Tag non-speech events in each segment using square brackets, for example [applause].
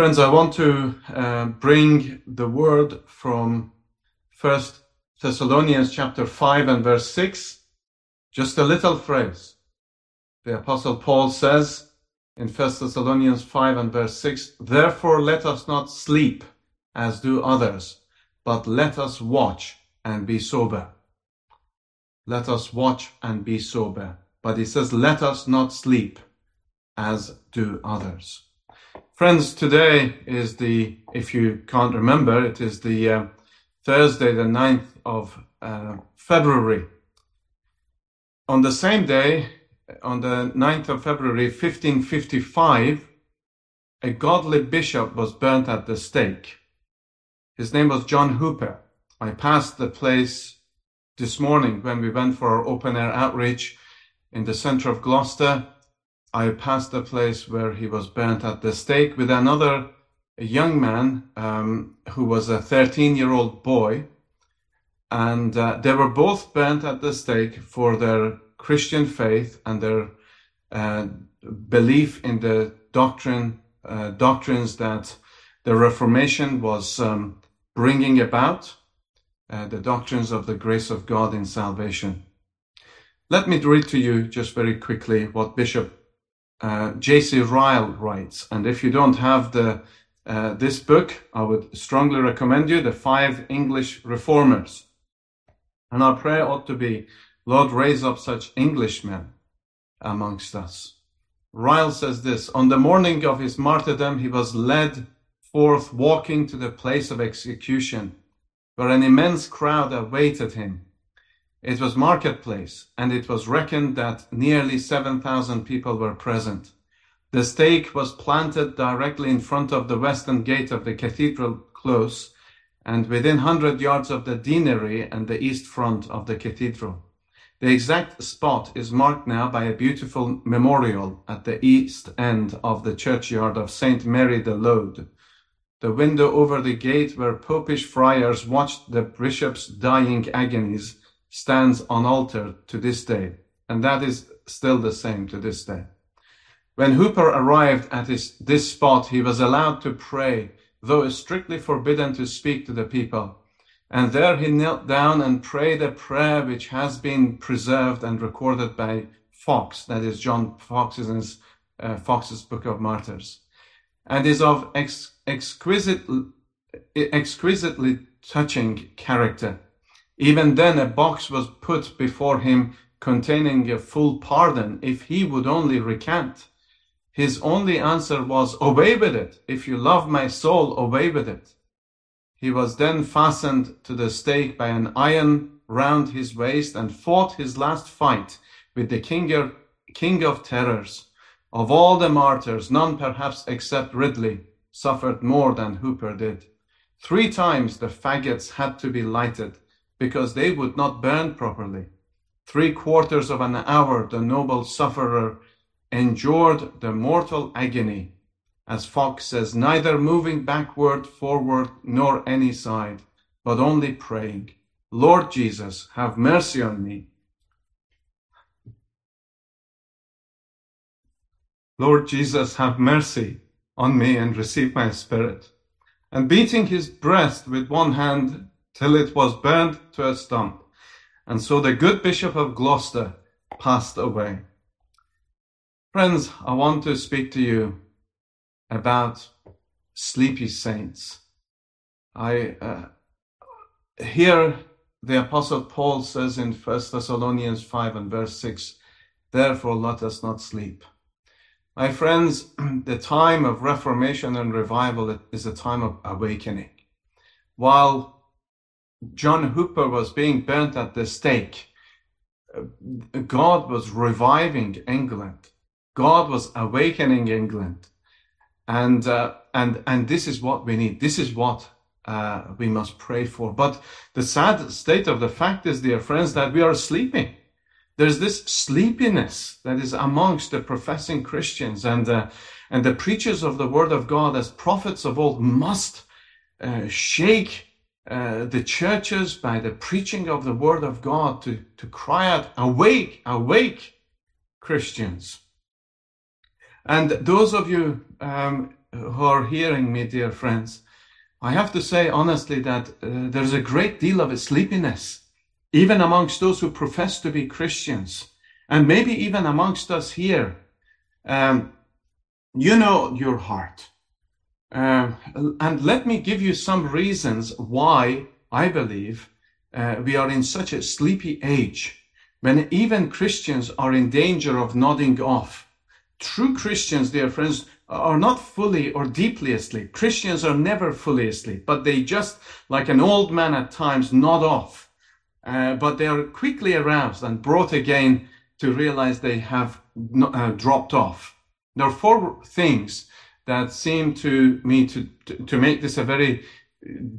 Friends, I want to uh, bring the word from First Thessalonians chapter 5 and verse 6. Just a little phrase. The apostle Paul says in First Thessalonians 5 and verse 6, Therefore let us not sleep as do others, but let us watch and be sober. Let us watch and be sober. But he says, let us not sleep as do others. Friends, today is the, if you can't remember, it is the uh, Thursday, the 9th of uh, February. On the same day, on the 9th of February 1555, a godly bishop was burnt at the stake. His name was John Hooper. I passed the place this morning when we went for our open air outreach in the center of Gloucester. I passed the place where he was burnt at the stake with another young man um, who was a 13 year old boy. And uh, they were both burnt at the stake for their Christian faith and their uh, belief in the doctrine, uh, doctrines that the Reformation was um, bringing about uh, the doctrines of the grace of God in salvation. Let me read to you just very quickly what Bishop uh, J.C. Ryle writes. And if you don't have the uh, this book, I would strongly recommend you the Five English Reformers. And our prayer ought to be, Lord, raise up such Englishmen amongst us. Ryle says this On the morning of his martyrdom, he was led forth walking to the place of execution, where an immense crowd awaited him. It was marketplace, and it was reckoned that nearly 7,000 people were present. The stake was planted directly in front of the western gate of the cathedral close, and within 100 yards of the deanery and the east front of the cathedral. The exact spot is marked now by a beautiful memorial at the east end of the churchyard of St. Mary de Lode, the window over the gate where popish friars watched the bishop's dying agonies stands unaltered to this day, and that is still the same to this day. When Hooper arrived at his, this spot, he was allowed to pray, though strictly forbidden to speak to the people. And there he knelt down and prayed a prayer which has been preserved and recorded by Foxe, that is John Foxe's, uh, Foxe's Book of Martyrs, and is of ex- exquisite, exquisitely touching character. Even then, a box was put before him containing a full pardon if he would only recant. His only answer was, Away with it! If you love my soul, away with it! He was then fastened to the stake by an iron round his waist and fought his last fight with the king of, king of terrors. Of all the martyrs, none perhaps except Ridley suffered more than Hooper did. Three times the faggots had to be lighted because they would not burn properly. Three quarters of an hour the noble sufferer endured the mortal agony, as Foxe says, neither moving backward, forward, nor any side, but only praying, Lord Jesus, have mercy on me. Lord Jesus, have mercy on me and receive my spirit. And beating his breast with one hand till it was burned to a stump. And so the good Bishop of Gloucester passed away. Friends, I want to speak to you about sleepy saints. I uh, hear the Apostle Paul says in 1 Thessalonians 5 and verse 6, Therefore let us not sleep. My friends, [clears throat] the time of reformation and revival is a time of awakening. While John Hooper was being burnt at the stake, God was reviving England. God was awakening England. And, uh, and, and this is what we need. This is what uh, we must pray for. But the sad state of the fact is, dear friends, that we are sleeping there's this sleepiness that is amongst the professing Christians and uh, and the preachers of the word of God as prophets of old must uh, shake uh, the churches by the preaching of the word of God to, to cry out, awake, awake, Christians. And those of you um, who are hearing me, dear friends, I have to say honestly that uh, there's a great deal of a sleepiness, even amongst those who profess to be Christians, and maybe even amongst us here. Um, you know your heart. Um, and let me give you some reasons why I believe uh, we are in such a sleepy age when even Christians are in danger of nodding off. True Christians, dear friends, are not fully or deeply asleep. Christians are never fully asleep, but they just, like an old man at times, nod off. Uh, but they are quickly aroused and brought again to realize they have uh, dropped off. There are four things that seem to me to, to, to make this a very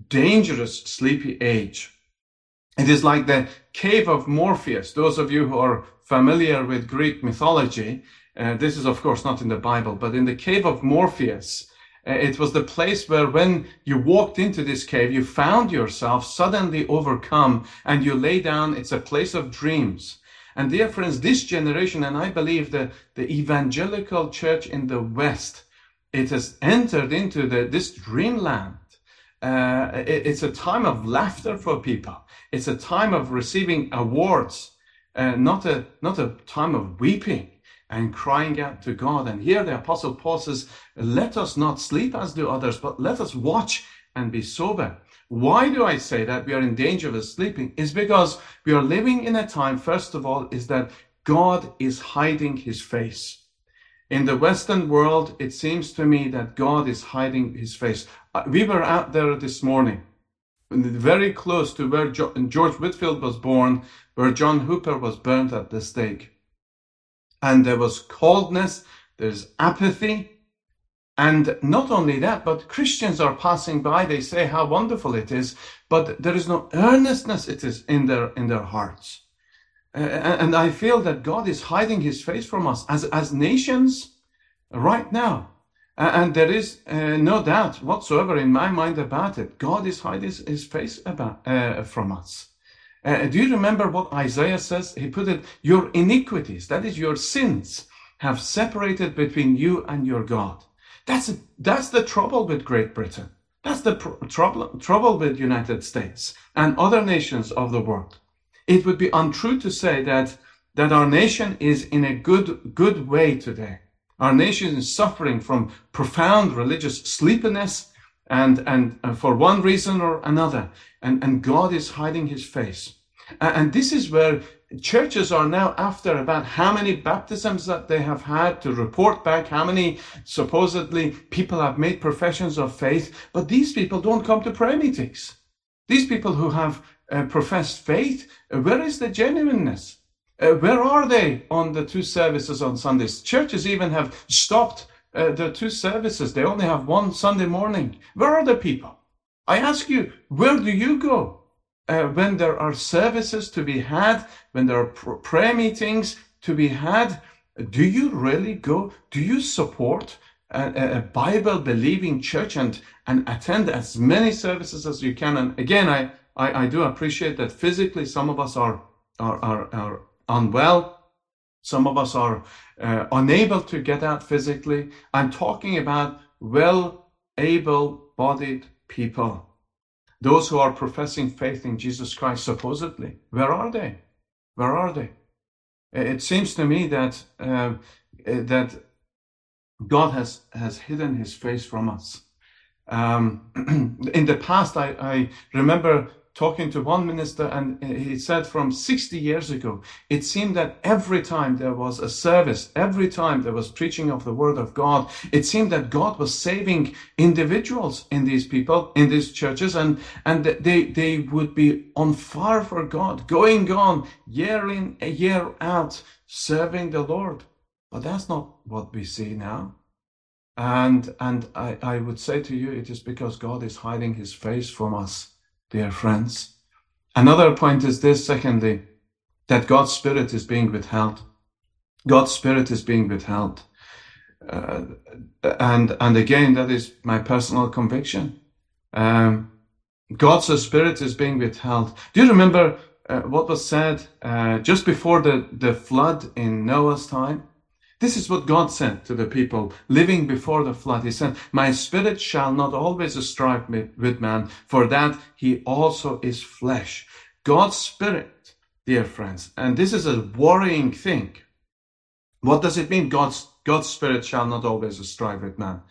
dangerous sleepy age. It is like the cave of Morpheus. Those of you who are familiar with Greek mythology, uh, this is of course not in the Bible, but in the cave of Morpheus, uh, it was the place where when you walked into this cave, you found yourself suddenly overcome and you lay down. It's a place of dreams. And dear friends, this generation, and I believe the, the evangelical church in the West, it has entered into the, this dreamland. Uh, it, it's a time of laughter for people. It's a time of receiving awards, uh, not a not a time of weeping and crying out to God. And here the Apostle Paul says, "Let us not sleep as do others, but let us watch and be sober." Why do I say that we are in danger of sleeping? Is because we are living in a time. First of all, is that God is hiding His face. In the Western world, it seems to me that God is hiding his face. Uh, we were out there this morning, very close to where George Whitefield was born, where John Hooper was burnt at the stake. And there was coldness, there's apathy. And not only that, but Christians are passing by, they say how wonderful it is, but there is no earnestness it is in their, in their hearts. Uh, and I feel that God is hiding his face from us as, as nations right now. and there is uh, no doubt whatsoever in my mind about it. God is hiding his, face about, uh, from us. Uh, do you remember what Isaiah says? He put it, your iniquities, that is your sins, have separated between you and your God. That's, that's the trouble with Great Britain. That's the pr- trouble, trouble with United States and other nations of the world it would be untrue to say that, that our nation is in a good, good way today. Our nation is suffering from profound religious sleepiness and, and, and for one reason or another. And, and God is hiding his face. And this is where churches are now after about how many baptisms that they have had to report back, how many supposedly people have made professions of faith. But these people don't come to prayer meetings. These people who have uh, professed faith, uh, where is the genuineness? Uh, where are they on the two services on Sundays? Churches even have stopped uh, the two services. They only have one Sunday morning. Where are the people? I ask you, where do you go uh, when there are services to be had, when there are pr- prayer meetings to be had? Do you really go? Do you support a, a Bible believing church and, and attend as many services as you can? And again, I, I, I do appreciate that physically some of us are, are, are, are unwell. Some of us are uh, unable to get out physically. I'm talking about well able bodied people. Those who are professing faith in Jesus Christ, supposedly. Where are they? Where are they? It seems to me that, uh, that God has, has hidden his face from us. Um, [clears throat] in the past, I, I remember talking to one minister and he said from 60 years ago, it seemed that every time there was a service, every time there was preaching of the word of God, it seemed that God was saving individuals in these people, in these churches, and, and they, they would be on fire for God, going on year in, a year out, serving the Lord. But that's not what we see now. And, and I, I would say to you, it is because God is hiding his face from us dear friends. Another point is this, secondly, that God's Spirit is being withheld. God's Spirit is being withheld. Uh, and, and again, that is my personal conviction. Um, God's Spirit is being withheld. Do you remember uh, what was said uh, just before the, the flood in Noah's time? This is what God said to the people living before the flood. He said, My spirit shall not always strive with man, for that he also is flesh. God's spirit, dear friends, and this is a worrying thing. What does it mean? God's, God's spirit shall not always strive with man.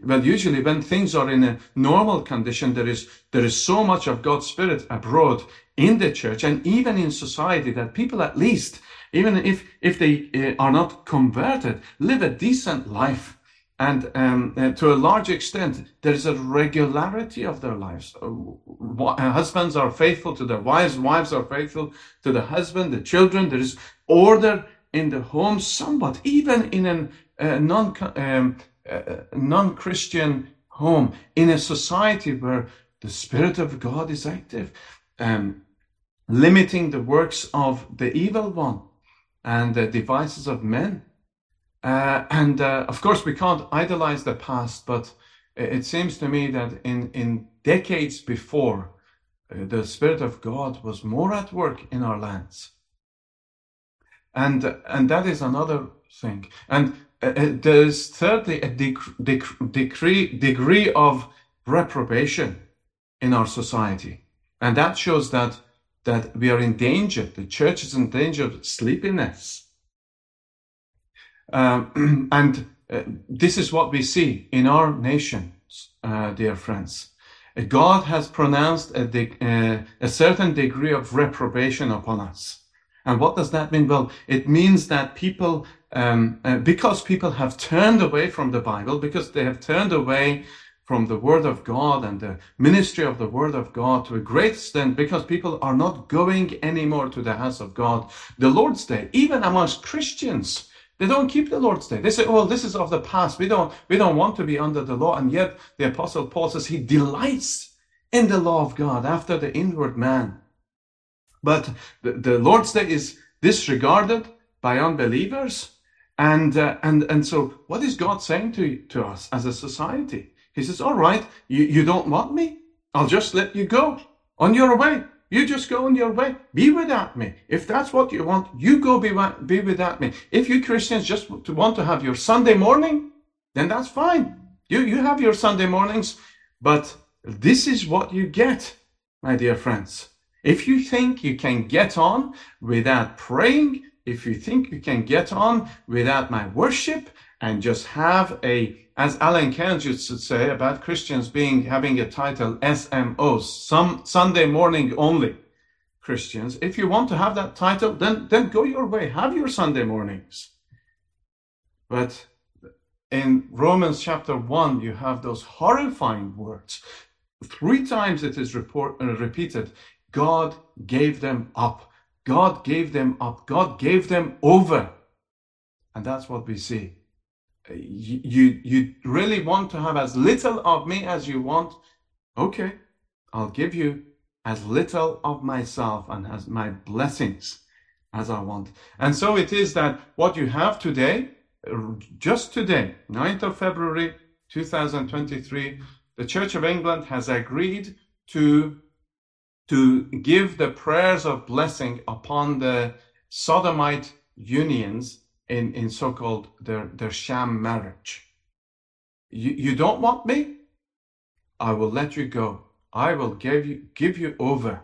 Well, usually when things are in a normal condition, there is, there is so much of God's spirit abroad in the church and even in society that people at least even if if they uh, are not converted, live a decent life. And um, uh, to a large extent, there is a regularity of their lives. Uh, uh, husbands are faithful to their wives, wives are faithful to the husband, the children. There is order in the home, somewhat, even in a uh, non um, uh, non Christian home, in a society where the Spirit of God is active, um, limiting the works of the evil one and the devices of men. Uh, and uh, of course, we can't idolize the past, but it seems to me that in, in decades before, uh, the Spirit of God was more at work in our lands. And, and that is another thing. And uh, uh, there's thirdly a dec- dec- degree, degree of reprobation in our society. And that shows that that we are in danger. The church is in danger of sleepiness. Um, [clears throat] and uh, this is what we see in our nations, uh, dear friends. Uh, God has pronounced a, de- uh, a certain degree of reprobation upon us. And what does that mean? Well, it means that people, um, uh, because people have turned away from the Bible, because they have turned away from the Word of God and the ministry of the Word of God to a great extent because people are not going anymore to the house of God. The Lord's Day, even amongst Christians, they don't keep the Lord's Day. They say, "Oh, this is of the past. We don't, we don't want to be under the law." And yet, the Apostle Paul says he delights in the law of God after the inward man. But the, the Lord's Day is disregarded by unbelievers, and uh, and and so, what is God saying to to us as a society? He says, All right, you, you don't want me? I'll just let you go on your way. You just go on your way. Be without me. If that's what you want, you go be, be without me. If you Christians just want to have your Sunday morning, then that's fine. You, you have your Sunday mornings, but this is what you get, my dear friends. If you think you can get on without praying, if you think you can get on without my worship and just have a as Alan Cairns used to say about Christians being having a title SMOs, some Sunday morning only Christians. If you want to have that title, then then go your way, have your Sunday mornings. But in Romans chapter one, you have those horrifying words. Three times it is report, uh, repeated. God gave them up. God gave them up. God gave them over. And that's what we see you, you, really want to have as little of me as you want, okay, I'll give you as little of myself and as my blessings as I want. And so it is that what you have today, just today, 9th of February 2023, the Church of England has agreed to, to give the prayers of blessing upon the sodomite unions in, in so-called their, their sham marriage. You, you don't want me? I will let you go. I will give you, give you over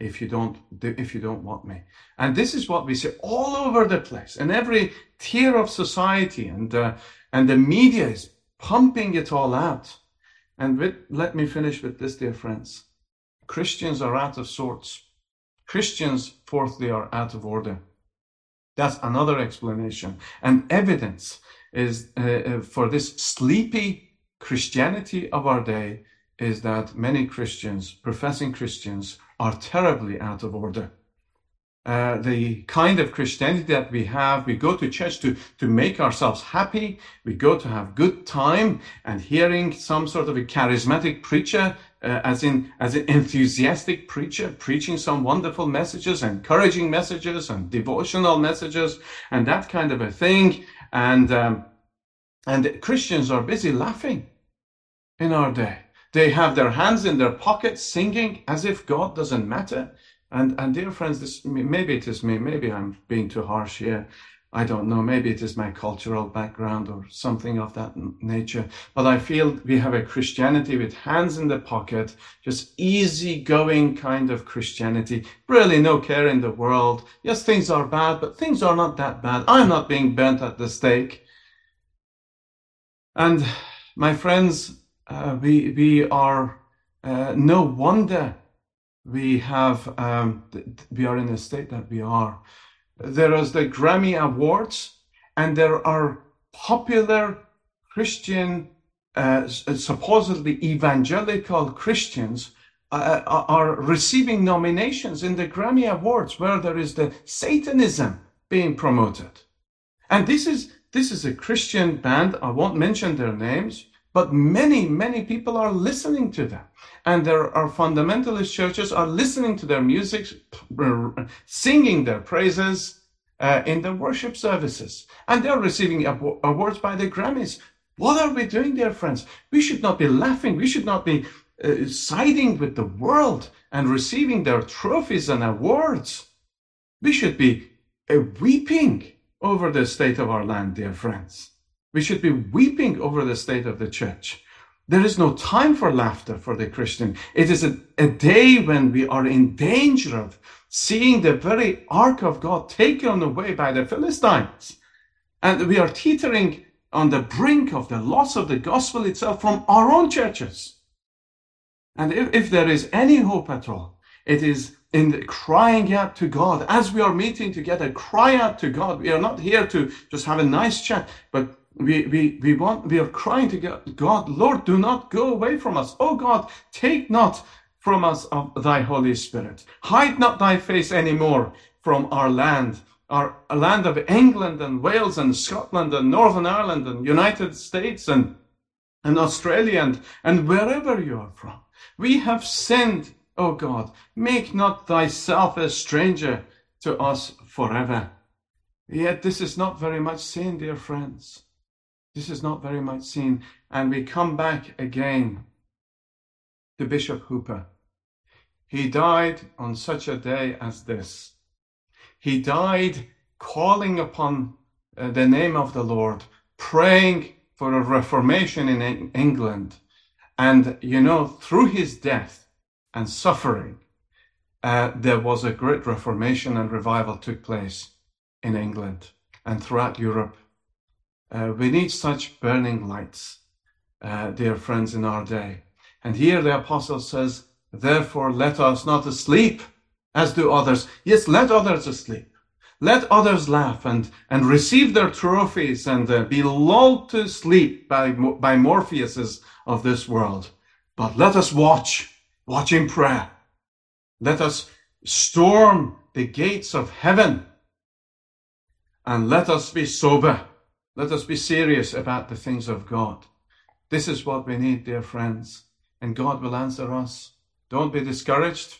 if you don't, if you don't want me. And this is what we see all over the place in every tier of society and, uh, and the media is pumping it all out. And with, let me finish with this, dear friends. Christians are out of sorts. Christians, fourthly, are out of order. That's another explanation. And evidence is uh, uh, for this sleepy Christianity of our day is that many Christians, professing Christians, are terribly out of order. Uh, the kind of Christianity that we have, we go to church to, to make ourselves happy. We go to have good time and hearing some sort of a charismatic preacher uh, as in as an enthusiastic preacher preaching some wonderful messages encouraging messages and devotional messages and that kind of a thing. And um, and christians are busy laughing in our day. They have their hands in their pockets singing as if god doesn't matter. And and dear friends this maybe it is me maybe i'm being too harsh here I don't know, maybe it is my cultural background or something of that nature, but I feel we have a Christianity with hands in the pocket, just easy-going kind of Christianity, really no care in the world. Yes, things are bad, but things are not that bad. I'm not being burnt at the stake. And my friends, uh, we, we are, uh, no wonder we have, um, we are in the state that we are there is the Grammy Awards, and there are popular Christian, uh, supposedly evangelical Christians uh, uh, are receiving nominations in the Grammy Awards where there is the Satanism being promoted. And this is this is a Christian band. I won't mention their names, but many, many people are listening to them. And there are fundamentalist churches are listening to their music, singing their praises uh, in their worship services. And they're receiving awards by the Grammys. What are we doing, dear friends? We should not be laughing. We should not be uh, siding with the world and receiving their trophies and awards. We should be uh, weeping over the state of our land, dear friends. We should be weeping over the state of the church. There is no time for laughter for the Christian. It is a, a, day when we are in danger of seeing the very ark of God taken away by the Philistines. And we are teetering on the brink of the loss of the gospel itself from our own churches. And if, if there is any hope at all, it is in crying out to God. As we are meeting together, cry out to God. We are not here to just have a nice chat, but we, we, we want, we are crying to God, Lord, do not go away from us. Oh God, take not from us of thy Holy Spirit. Hide not thy face anymore from our land, our land of England and Wales and Scotland and Northern Ireland and United States and, and Australia and, and wherever you are from. We have sinned, O God. Make not thyself a stranger to us forever. Yet this is not very much sin, dear friends. This is not very much seen. And we come back again to Bishop Hooper. He died on such a day as this. He died calling upon uh, the name of the Lord, praying for a reformation in England. And, you know, through his death and suffering, uh, there was a great reformation and revival took place in England and throughout Europe uh, we need such burning lights, uh, dear friends, in our day. And here the apostle says, Therefore let us not sleep as do others. Yes, let others sleep. Let others laugh and, and receive their trophies and uh, be lulled to sleep by, by Morpheuses of this world. But let us watch, watch in prayer. Let us storm the gates of heaven and let us be sober let us be serious about the things of God. This is what we need, dear friends, and God will answer us. Don't be discouraged.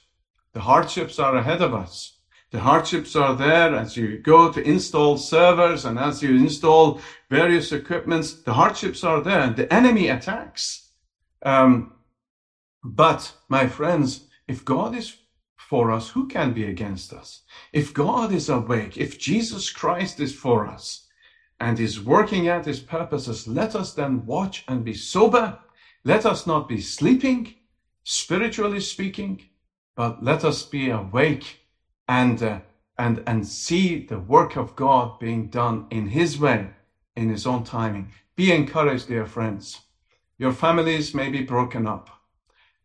The hardships are ahead of us. The hardships are there as you go to install servers and as you install various equipments. The hardships are there. The enemy attacks. Um, but, my friends, if God is for us, who can be against us? If God is awake, if Jesus Christ is for us, and is working out his purposes, let us then watch and be sober. Let us not be sleeping, spiritually speaking, but let us be awake and, uh, and, and see the work of God being done in his way, in his own timing. Be encouraged, dear friends. Your families may be broken up.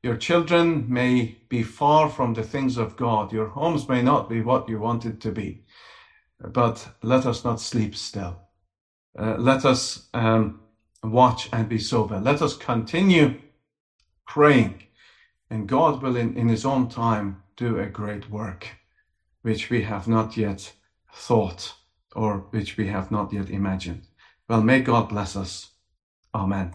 Your children may be far from the things of God. Your homes may not be what you wanted to be. But let us not sleep still. Uh, let us um, watch and be sober. Let us continue praying, and God will, in, in His own time, do a great work, which we have not yet thought or which we have not yet imagined. Well, may God bless us. Amen.